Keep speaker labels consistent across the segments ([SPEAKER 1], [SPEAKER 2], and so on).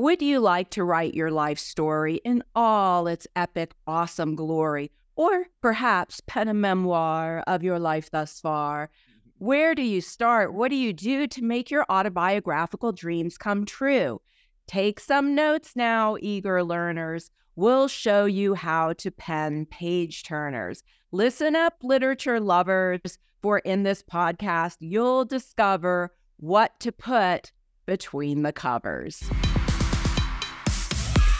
[SPEAKER 1] Would you like to write your life story in all its epic, awesome glory? Or perhaps pen a memoir of your life thus far? Mm-hmm. Where do you start? What do you do to make your autobiographical dreams come true? Take some notes now, eager learners. We'll show you how to pen page turners. Listen up, literature lovers, for in this podcast, you'll discover what to put between the covers.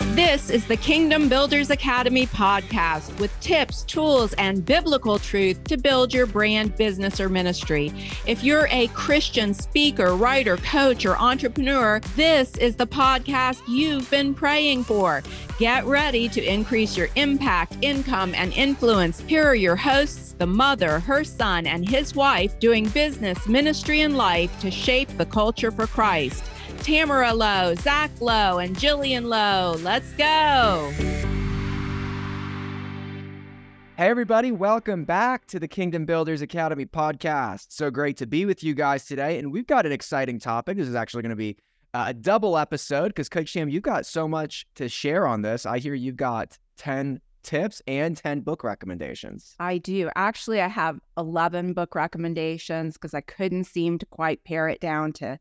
[SPEAKER 1] This is the Kingdom Builders Academy podcast with tips, tools, and biblical truth to build your brand, business, or ministry. If you're a Christian speaker, writer, coach, or entrepreneur, this is the podcast you've been praying for. Get ready to increase your impact, income, and influence. Here are your hosts the mother, her son, and his wife doing business, ministry, and life to shape the culture for Christ. Tamara Lowe, Zach Lowe, and Jillian Lowe. Let's go.
[SPEAKER 2] Hey, everybody, welcome back to the Kingdom Builders Academy podcast. So great to be with you guys today. And we've got an exciting topic. This is actually going to be uh, a double episode because, Coach Tam, you've got so much to share on this. I hear you've got 10 tips and 10 book recommendations.
[SPEAKER 1] I do. Actually, I have 11 book recommendations because I couldn't seem to quite pare it down to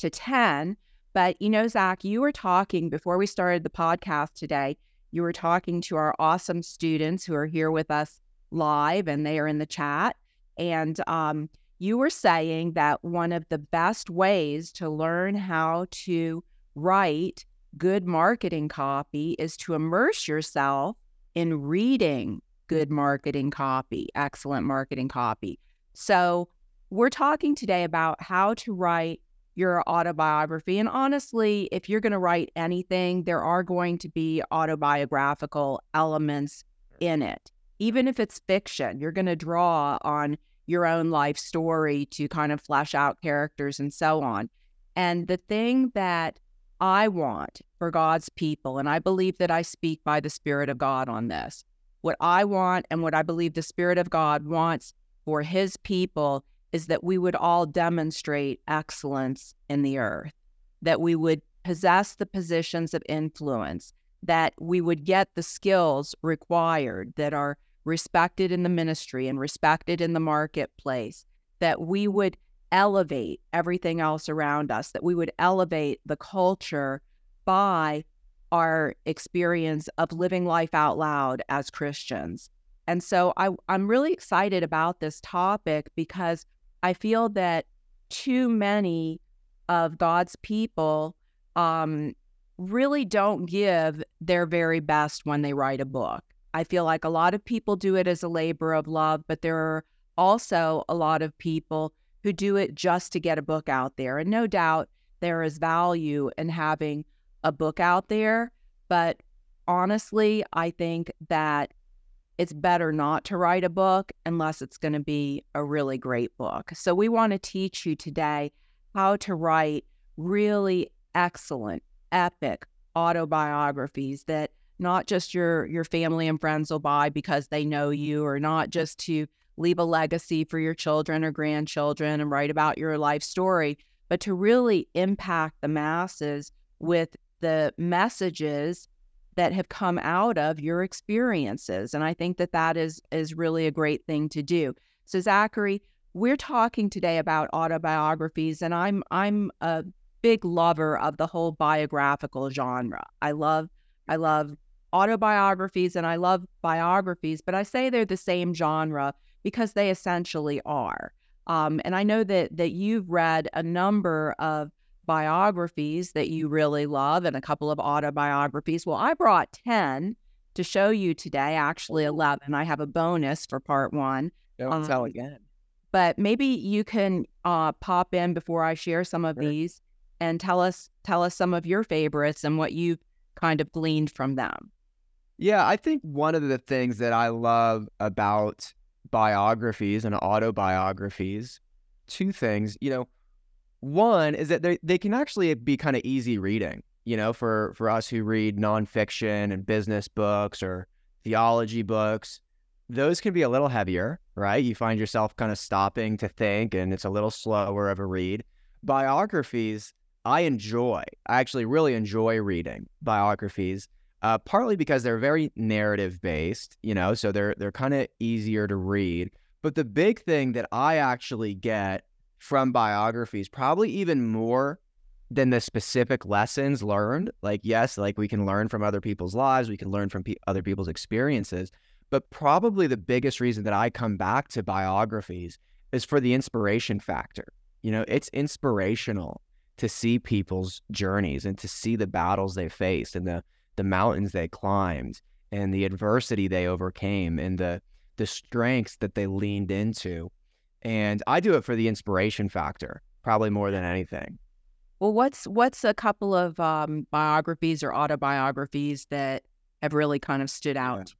[SPEAKER 1] to 10. But, you know, Zach, you were talking before we started the podcast today, you were talking to our awesome students who are here with us live and they are in the chat. And um, you were saying that one of the best ways to learn how to write good marketing copy is to immerse yourself in reading good marketing copy, excellent marketing copy. So, we're talking today about how to write your autobiography. And honestly, if you're going to write anything, there are going to be autobiographical elements in it. Even if it's fiction, you're going to draw on your own life story to kind of flesh out characters and so on. And the thing that I want for God's people, and I believe that I speak by the Spirit of God on this, what I want and what I believe the Spirit of God wants for his people is that we would all demonstrate excellence in the earth, that we would possess the positions of influence, that we would get the skills required that are respected in the ministry and respected in the marketplace, that we would elevate everything else around us, that we would elevate the culture by our experience of living life out loud as Christians. And so I, am really excited about this topic because I feel that too many of God's people um, really don't give their very best when they write a book. I feel like a lot of people do it as a labor of love, but there are also a lot of people who do it just to get a book out there. And no doubt there is value in having a book out there. But honestly, I think that it's better not to write a book unless it's going to be a really great book. So, we want to teach you today how to write really excellent, epic autobiographies that not just your your family and friends will buy because they know you or not just to leave a legacy for your children or grandchildren and write about your life story but to really impact the masses with the messages that have come out of your experiences. And I think that that is is really a great thing to do. So Zachary, we're talking today about autobiographies, and I'm I'm a big lover of the whole biographical genre. I love I love autobiographies and I love biographies, but I say they're the same genre because they essentially are. Um, and I know that that you've read a number of biographies that you really love and a couple of autobiographies. Well, I brought 10 to show you today, actually 11. I have a bonus for part one.
[SPEAKER 2] Don't um, tell again.
[SPEAKER 1] But maybe you can uh, pop in before I share some of sure. these and tell us tell us some of your favorites and what you've kind of gleaned from them.
[SPEAKER 2] Yeah, I think one of the things that I love about biographies and autobiographies, two things, you know, one is that they they can actually be kind of easy reading. You know, for for us who read nonfiction and business books or theology books, those can be a little heavier, right? You find yourself kind of stopping to think, and it's a little slower of a read. Biographies, I enjoy, I actually really enjoy reading biographies, uh, partly because they're very narrative based, you know, so they're they're kind of easier to read. But the big thing that I actually get from biographies, probably even more than the specific lessons learned. Like, yes, like we can learn from other people's lives, we can learn from pe- other people's experiences. But probably the biggest reason that I come back to biographies is for the inspiration factor. You know, it's inspirational to see people's journeys and to see the battles they faced and the the mountains they climbed and the adversity they overcame and the the strengths that they leaned into. And I do it for the inspiration factor, probably more than anything.
[SPEAKER 1] Well, what's what's a couple of um, biographies or autobiographies that have really kind of stood out?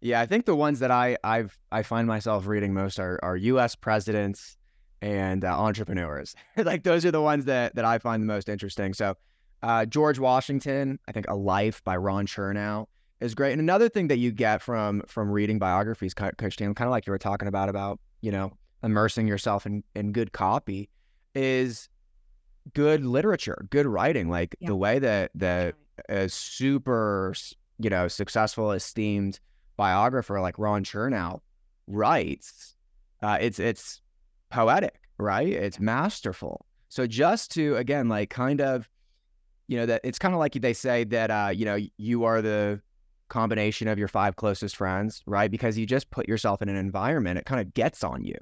[SPEAKER 2] Yeah. I think the ones that I I've I find myself reading most are are U.S. presidents and uh, entrepreneurs. like those are the ones that that I find the most interesting. So, uh, George Washington, I think A Life by Ron Chernow is great. And another thing that you get from from reading biographies, Coach Tam, kind of like you were talking about about you know immersing yourself in in good copy, is good literature, good writing, like yeah. the way that that a super, you know, successful, esteemed biographer like Ron Chernow writes. Uh, it's it's poetic, right? It's masterful. So just to again, like, kind of, you know, that it's kind of like they say that, uh, you know, you are the combination of your five closest friends, right? Because you just put yourself in an environment, it kind of gets on you.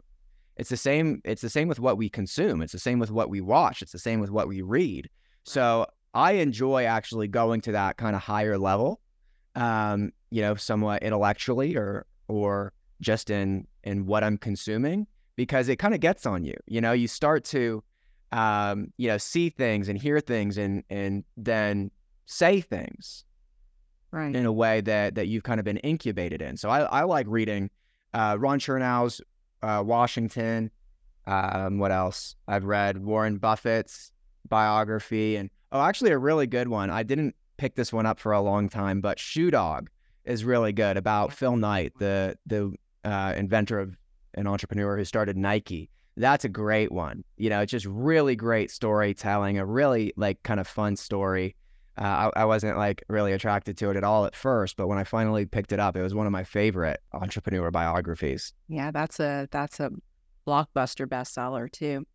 [SPEAKER 2] It's the same. It's the same with what we consume. It's the same with what we watch. It's the same with what we read. So I enjoy actually going to that kind of higher level, um, you know, somewhat intellectually or or just in in what I'm consuming because it kind of gets on you. You know, you start to um, you know see things and hear things and and then say things
[SPEAKER 1] right
[SPEAKER 2] in a way that that you've kind of been incubated in. So I, I like reading uh, Ron Chernow's uh, Washington. Um, what else? I've read Warren Buffett's biography, and oh, actually, a really good one. I didn't pick this one up for a long time, but Shoe Dog is really good about Phil Knight, the the uh, inventor of an entrepreneur who started Nike. That's a great one. You know, it's just really great storytelling, a really like kind of fun story. Uh, I, I, wasn't like really attracted to it at all at first, but when I finally picked it up, it was one of my favorite entrepreneur biographies.
[SPEAKER 1] Yeah, that's a that's a blockbuster bestseller too.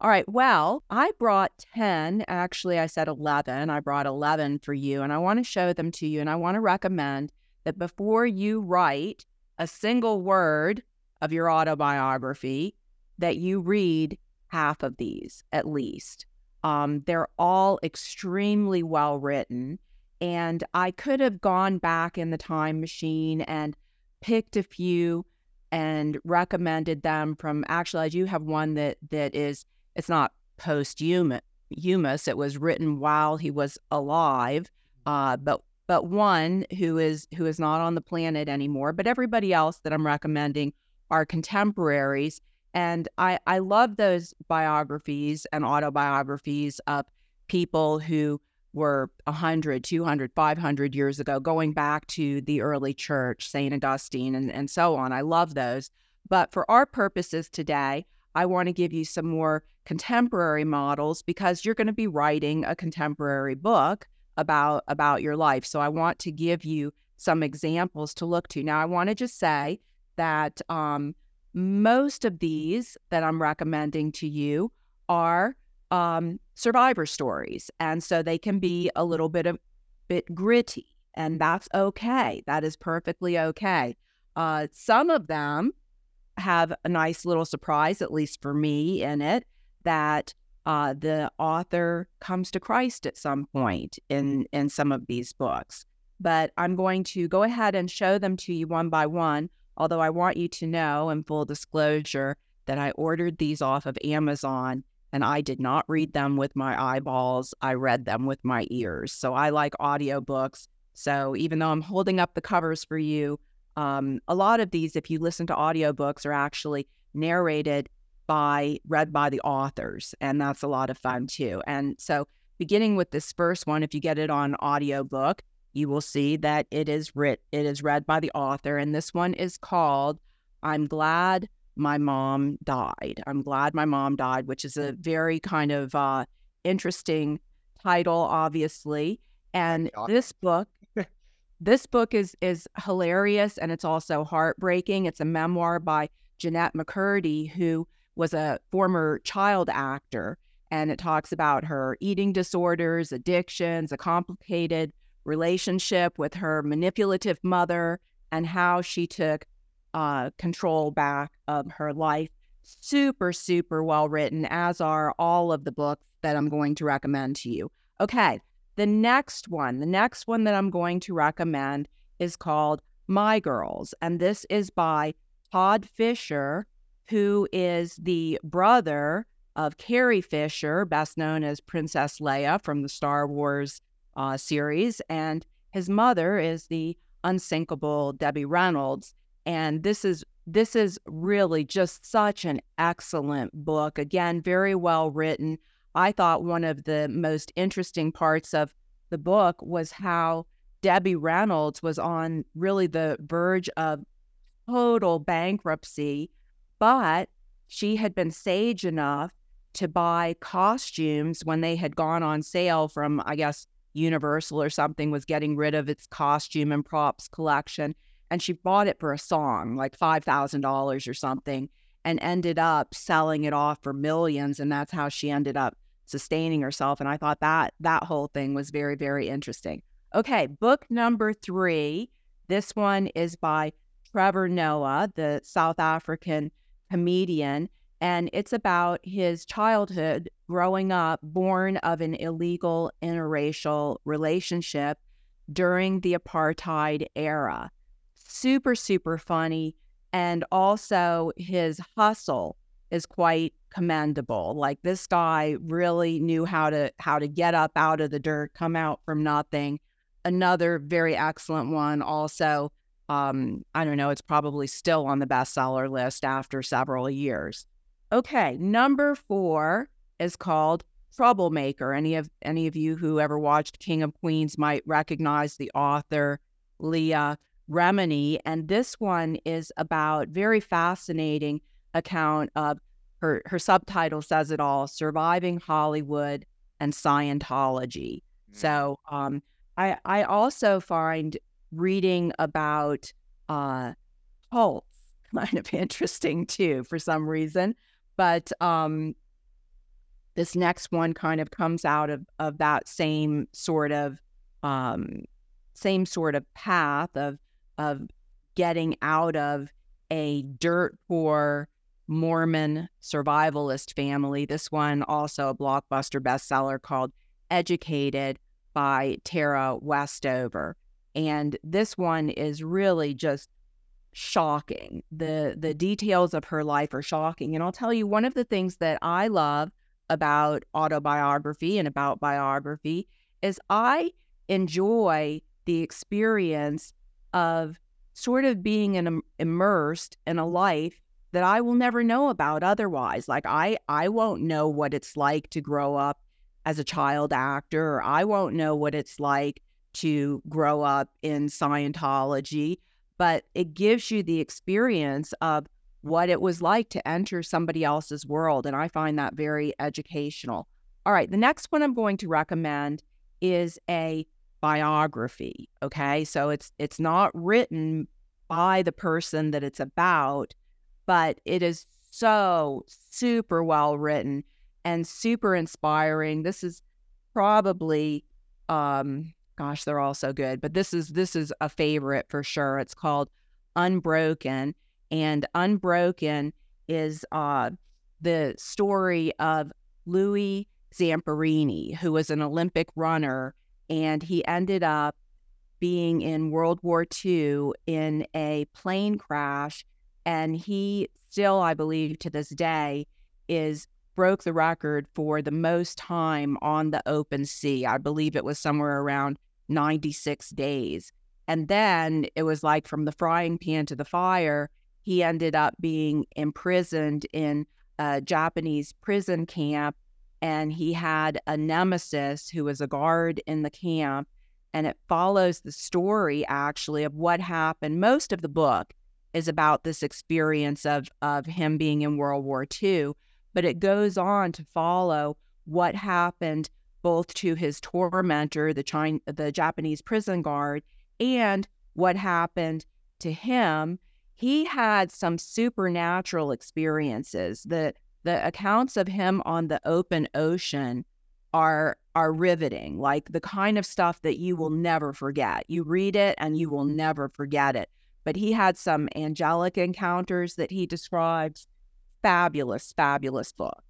[SPEAKER 1] All right. Well, I brought 10. Actually, I said 11. I brought 11 for you, and I want to show them to you. And I want to recommend that before you write a single word of your autobiography, that you read half of these at least. Um, they're all extremely well written. And I could have gone back in the time machine and picked a few and recommended them from actually I do have one that that is it's not posthumous it was written while he was alive uh, but but one who is who is not on the planet anymore but everybody else that I'm recommending are contemporaries and I, I love those biographies and autobiographies of people who were 100, 200, 500 years ago, going back to the early church, St. Augustine, and, and so on. I love those. But for our purposes today, I want to give you some more contemporary models because you're going to be writing a contemporary book about about your life. So I want to give you some examples to look to. Now I want to just say that um, most of these that I'm recommending to you are um, survivor stories. And so they can be a little bit of bit gritty, and that's okay. That is perfectly okay. Uh, some of them have a nice little surprise, at least for me, in it that uh, the author comes to Christ at some point in in some of these books. But I'm going to go ahead and show them to you one by one. Although I want you to know, in full disclosure, that I ordered these off of Amazon and I did not read them with my eyeballs. I read them with my ears. So I like audiobooks. So even though I'm holding up the covers for you, um, a lot of these, if you listen to audiobooks, are actually narrated by, read by the authors. And that's a lot of fun too. And so beginning with this first one, if you get it on audiobook, you will see that it is writ it is read by the author and this one is called I'm glad my mom died. I'm glad my mom died, which is a very kind of uh, interesting title, obviously. And this book, this book is is hilarious and it's also heartbreaking. It's a memoir by Jennette McCurdy, who was a former child actor, and it talks about her eating disorders, addictions, a complicated relationship with her manipulative mother, and how she took uh, control back of her life. Super, super well written, as are all of the books that I'm going to recommend to you. Okay, the next one, the next one that I'm going to recommend is called My Girls, and this is by Todd Fisher, who is the brother of Carrie Fisher, best known as Princess Leia from the Star Wars uh, series, and his mother is the unsinkable Debbie Reynolds. And this is this is really just such an excellent book. Again, very well written. I thought one of the most interesting parts of the book was how Debbie Reynolds was on really the verge of total bankruptcy, but she had been sage enough to buy costumes when they had gone on sale from, I guess, Universal or something was getting rid of its costume and props collection. And she bought it for a song, like $5,000 or something, and ended up selling it off for millions. And that's how she ended up sustaining herself. And I thought that that whole thing was very, very interesting. Okay, book number three. This one is by Trevor Noah, the South African comedian, and it's about his childhood growing up born of an illegal interracial relationship during the apartheid era. Super, super funny. And also his hustle is quite commendable. Like this guy really knew how to how to get up out of the dirt, come out from nothing. Another very excellent one also um, I don't know, it's probably still on the bestseller list after several years. Okay, number four is called Troublemaker. Any of any of you who ever watched King of Queens might recognize the author Leah Remini, and this one is about very fascinating account of her her subtitle says it all: surviving Hollywood and Scientology. Mm. So um, I I also find reading about uh, cults kind of interesting too for some reason. But um, this next one kind of comes out of, of that same sort of um, same sort of path of of getting out of a dirt poor Mormon survivalist family. This one also a blockbuster bestseller called Educated by Tara Westover and this one is really just shocking. The the mm-hmm. details of her life are shocking. And I'll tell you one of the things that I love about autobiography and about biography is I enjoy the experience of sort of being in, immersed in a life that I will never know about otherwise. Like I I won't know what it's like to grow up as a child actor or I won't know what it's like to grow up in Scientology, but it gives you the experience of what it was like to enter somebody else's world. And I find that very educational. All right, the next one I'm going to recommend is a biography. Okay. So it's it's not written by the person that it's about, but it is so super well written and super inspiring. This is probably um gosh, they're all so good. But this is this is a favorite for sure. It's called Unbroken, and Unbroken is uh, the story of Louis Zamperini, who was an Olympic runner, and he ended up being in World War II in a plane crash, and he still, I believe, to this day, is broke the record for the most time on the open sea. I believe it was somewhere around 96 days. And then it was like from the frying pan to the fire, he ended up being imprisoned in a Japanese prison camp. And he had a nemesis who was a guard in the camp. And it follows the story actually of what happened. Most of the book is about this experience of, of him being in World War II, but it goes on to follow what happened both to his tormentor, the China, the Japanese prison guard, and what happened to him. He had some supernatural experiences. The the accounts of him on the open ocean are are riveting, like the kind of stuff that you will never forget. You read it and you will never forget it. But he had some angelic encounters that he describes. Fabulous, fabulous book.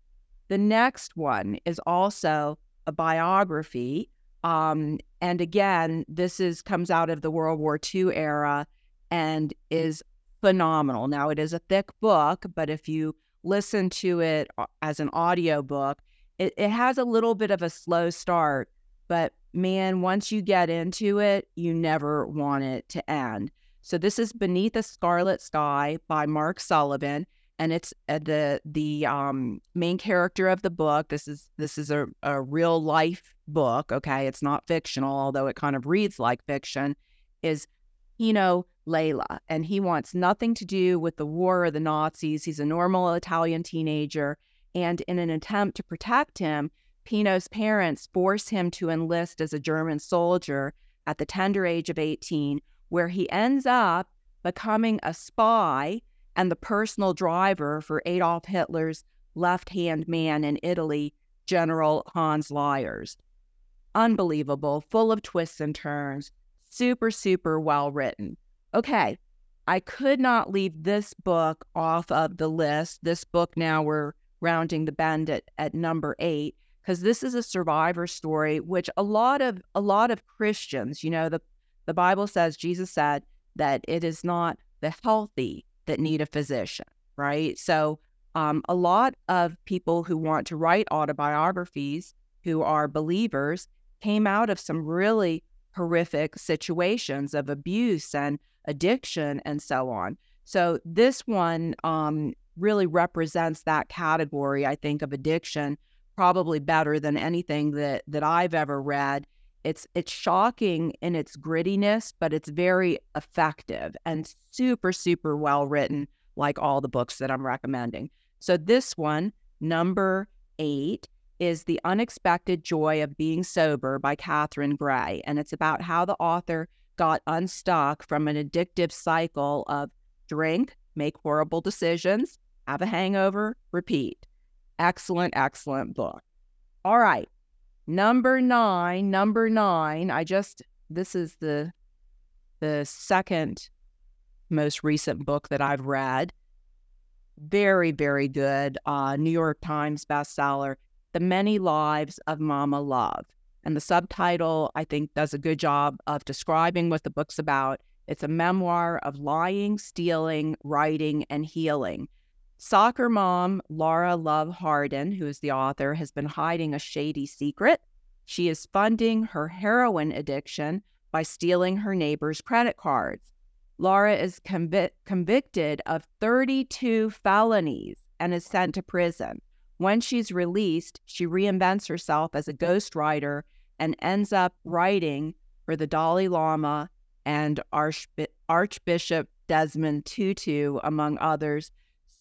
[SPEAKER 1] The next one is also a biography. Um, and again, this is comes out of the World War II era and is phenomenal. Now it is a thick book, but if you listen to it uh, as an audio book, it, it has a little bit of a slow start, but man, once you get into it, you never want it to end. So this is Beneath a Scarlet Sky by Mark Sullivan and it's uh, the the um, main character of the book. This is this is a, a real life book. Okay, it's not fictional, although it kind of reads like fiction. Is Pino Lella, and he wants nothing to do with the war or the Nazis. He's a normal Italian teenager, and in an attempt to protect him, Pino's parents force him to enlist as a German soldier at the tender age of 18, where he ends up becoming a spy and the personal driver for Adolf Hitler's left hand man in Italy, General Hans Leyers. Unbelievable, full of twists and turns, super, super well written. Okay, I could not leave this book off of the list. This book now we're rounding the bend at, at number eight because this is a survivor story which a lot of a lot of christians you know the the bible says jesus said that it is not the healthy that need a physician, right? So, um, a lot of people who want to write autobiographies who are believers came out of some really horrific situations of abuse and addiction and so on. So, this one um, really represents that category, I think, of addiction probably better than anything that that I've ever read. It's it's shocking in its grittiness, but it's very effective and super super well written, like all the books that I'm recommending. So this one, number eight, is The Unexpected Joy of Being Sober by Catherine Gray, and it's about how the author got unstuck from an addictive cycle of drink, make horrible decisions, have a hangover, repeat. Excellent, excellent book. All right. Number nine, number nine. I just this is the the second most recent book that I've read. Very, very good. Uh, New York Times bestseller, The Many Lives of Mama Love. And the subtitle, I think, does a good job of describing what the book's about. It's a memoir of lying, stealing, writing, and healing. Soccer mom Lara Love Hardin, who is the author, has been hiding a shady secret. She is funding her heroin addiction by stealing her neighbor's credit cards. Lara is convi- convicted of 32 felonies and is sent to prison. When she's released, she reinvents herself as a ghostwriter and ends up writing for the Dalai Lama and Archbishop Desmond Tutu, among others,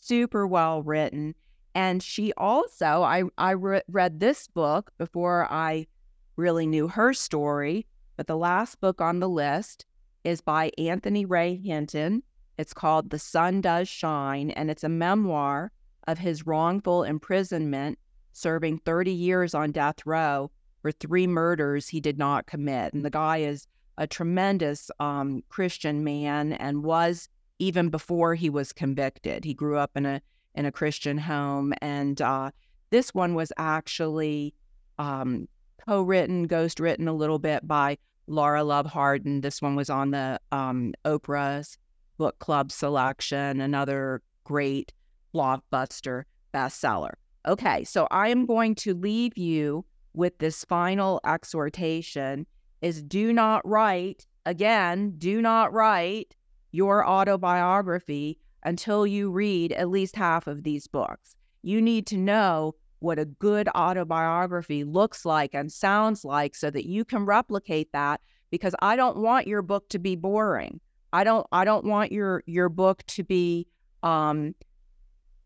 [SPEAKER 1] super well written. And she also, I, I re- read this book before I really knew her story, but the last book on the list is by Anthony Ray Hinton. It's called The Sun Does Shine, and it's a memoir of his wrongful imprisonment, serving 30 years on death row for three murders he did not commit. And the guy is a tremendous um, Christian man and was even before he was convicted. He grew up in a in a Christian home, and uh, this one was actually um, co-written, ghost-written a little bit by Lara Love Hardin. This one was on the um, Oprah's book club selection. Another great blockbuster bestseller. Okay, so I am going to leave you with this final exhortation: is do not write again. Do not write your autobiography until you read at least half of these books. You need to know what a good autobiography looks like and sounds like so that you can replicate that because I don't want your book to be boring. I don't I don't want your your book to be um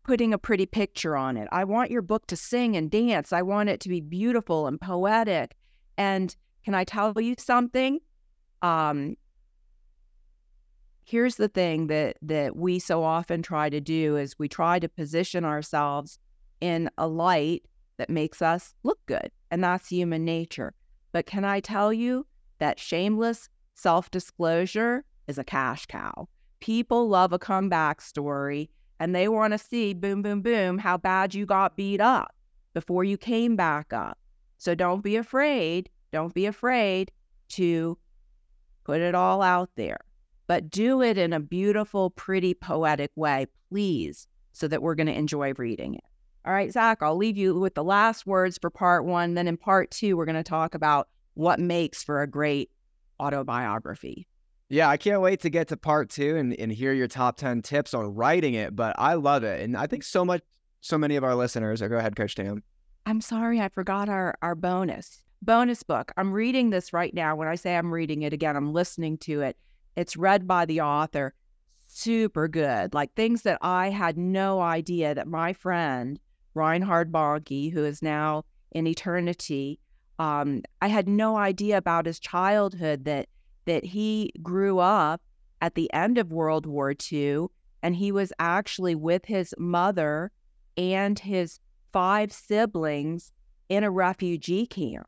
[SPEAKER 1] putting a pretty picture on it. I want your book to sing and dance. I want it to be beautiful and poetic. And can I tell you something? Um, here's the thing that that we so often try to do is we try to position ourselves in a light that makes us look good, and that's human nature. But can I tell you that shameless self-disclosure is a cash cow. People love a comeback story and they want to see boom boom boom how bad you got beat up before you came back up. So don't be afraid, don't be afraid to put it all out there but do it in a beautiful, pretty, poetic way, please, so that we're going to enjoy reading it. All right, Zach, I'll leave you with the last words for part one. Then in part two, we're going to talk about what makes for a great autobiography.
[SPEAKER 2] Yeah, I can't wait to get to part two and, and hear your top 10 tips on writing it, but I love it. And I think so much, so many of our listeners, oh, go ahead, Coach Tam.
[SPEAKER 1] I'm sorry, I forgot our, our bonus. Bonus book. I'm reading this right now. When I say I'm reading it again, I'm listening to it. It's read by the author. Super good. Like things that I had no idea that my friend, Reinhard Bonnke, who is now in eternity, um, I had no idea about his childhood that that he grew up at the end of World War II and he was actually with his mother and his five siblings in a refugee camp.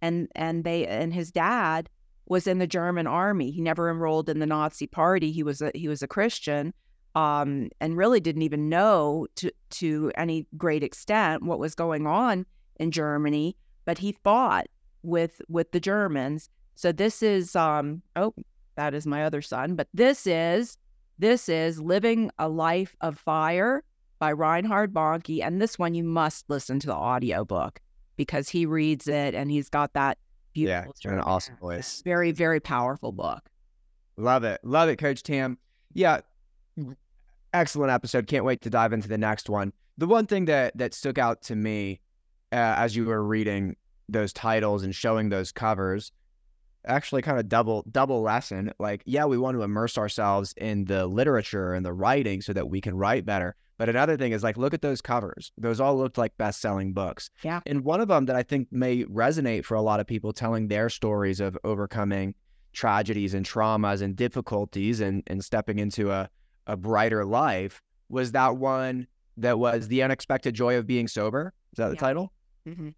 [SPEAKER 1] And and they and his dad was in the German army. He never enrolled in the Nazi party. He was a he was a Christian, um, and really didn't even know to to any great extent what was going on in Germany. But he fought with with the Germans. So this is um, oh that is my other son, but this is this is living a life of fire by Reinhard Bonnke, and this one you must listen to the audiobook because he reads it and he's got that beautiful.
[SPEAKER 2] Yeah, an awesome voice.
[SPEAKER 1] Very, very powerful book.
[SPEAKER 2] Love it. Love it, Coach Tam. Yeah. Excellent episode. Can't wait to dive into the next one. The one thing that that stuck out to me uh, as you were reading those titles and showing those covers, actually kind of double double lesson. Like, yeah, we want to immerse ourselves in the literature and the writing so that we can write better. But another thing is like, look at those covers. Those all looked like best selling books.
[SPEAKER 1] Yeah.
[SPEAKER 2] And one of them that I think may resonate for a lot of people telling their stories of overcoming tragedies and traumas and difficulties and, and stepping into a, a brighter life was that one that was The Unexpected Joy of Being Sober. Is that the
[SPEAKER 1] yeah.
[SPEAKER 2] title?
[SPEAKER 1] Mm-hmm.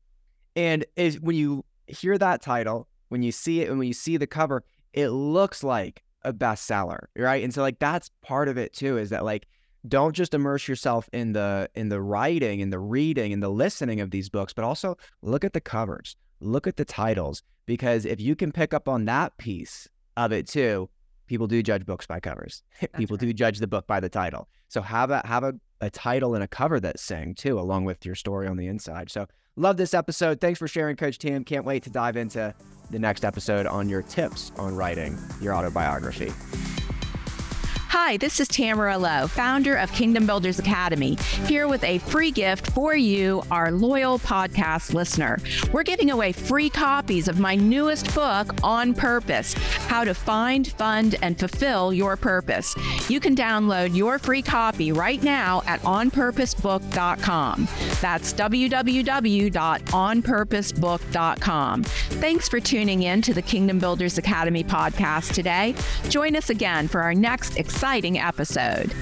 [SPEAKER 2] And is when you hear that title, when you see it and when you see the cover, it looks like a bestseller, right? And so like that's part of it too, is that like don't just immerse yourself in the in the writing and the reading and the listening of these books but also look at the covers look at the titles because if you can pick up on that piece of it too people do judge books by covers people right. do judge the book by the title so have a have a, a title and a cover that sing too along with your story on the inside so love this episode thanks for sharing coach Tam. can't wait to dive into the next episode on your tips on writing your autobiography
[SPEAKER 1] Hi, this is Tamara Lowe, founder of Kingdom Builders Academy, here with a free gift for you, our loyal podcast listener. We're giving away free copies of my newest book, On Purpose How to Find, Fund, and Fulfill Your Purpose. You can download your free copy right now at onpurposebook.com. That's www.onpurposebook.com. Thanks for tuning in to the Kingdom Builders Academy podcast today. Join us again for our next exciting exciting episode.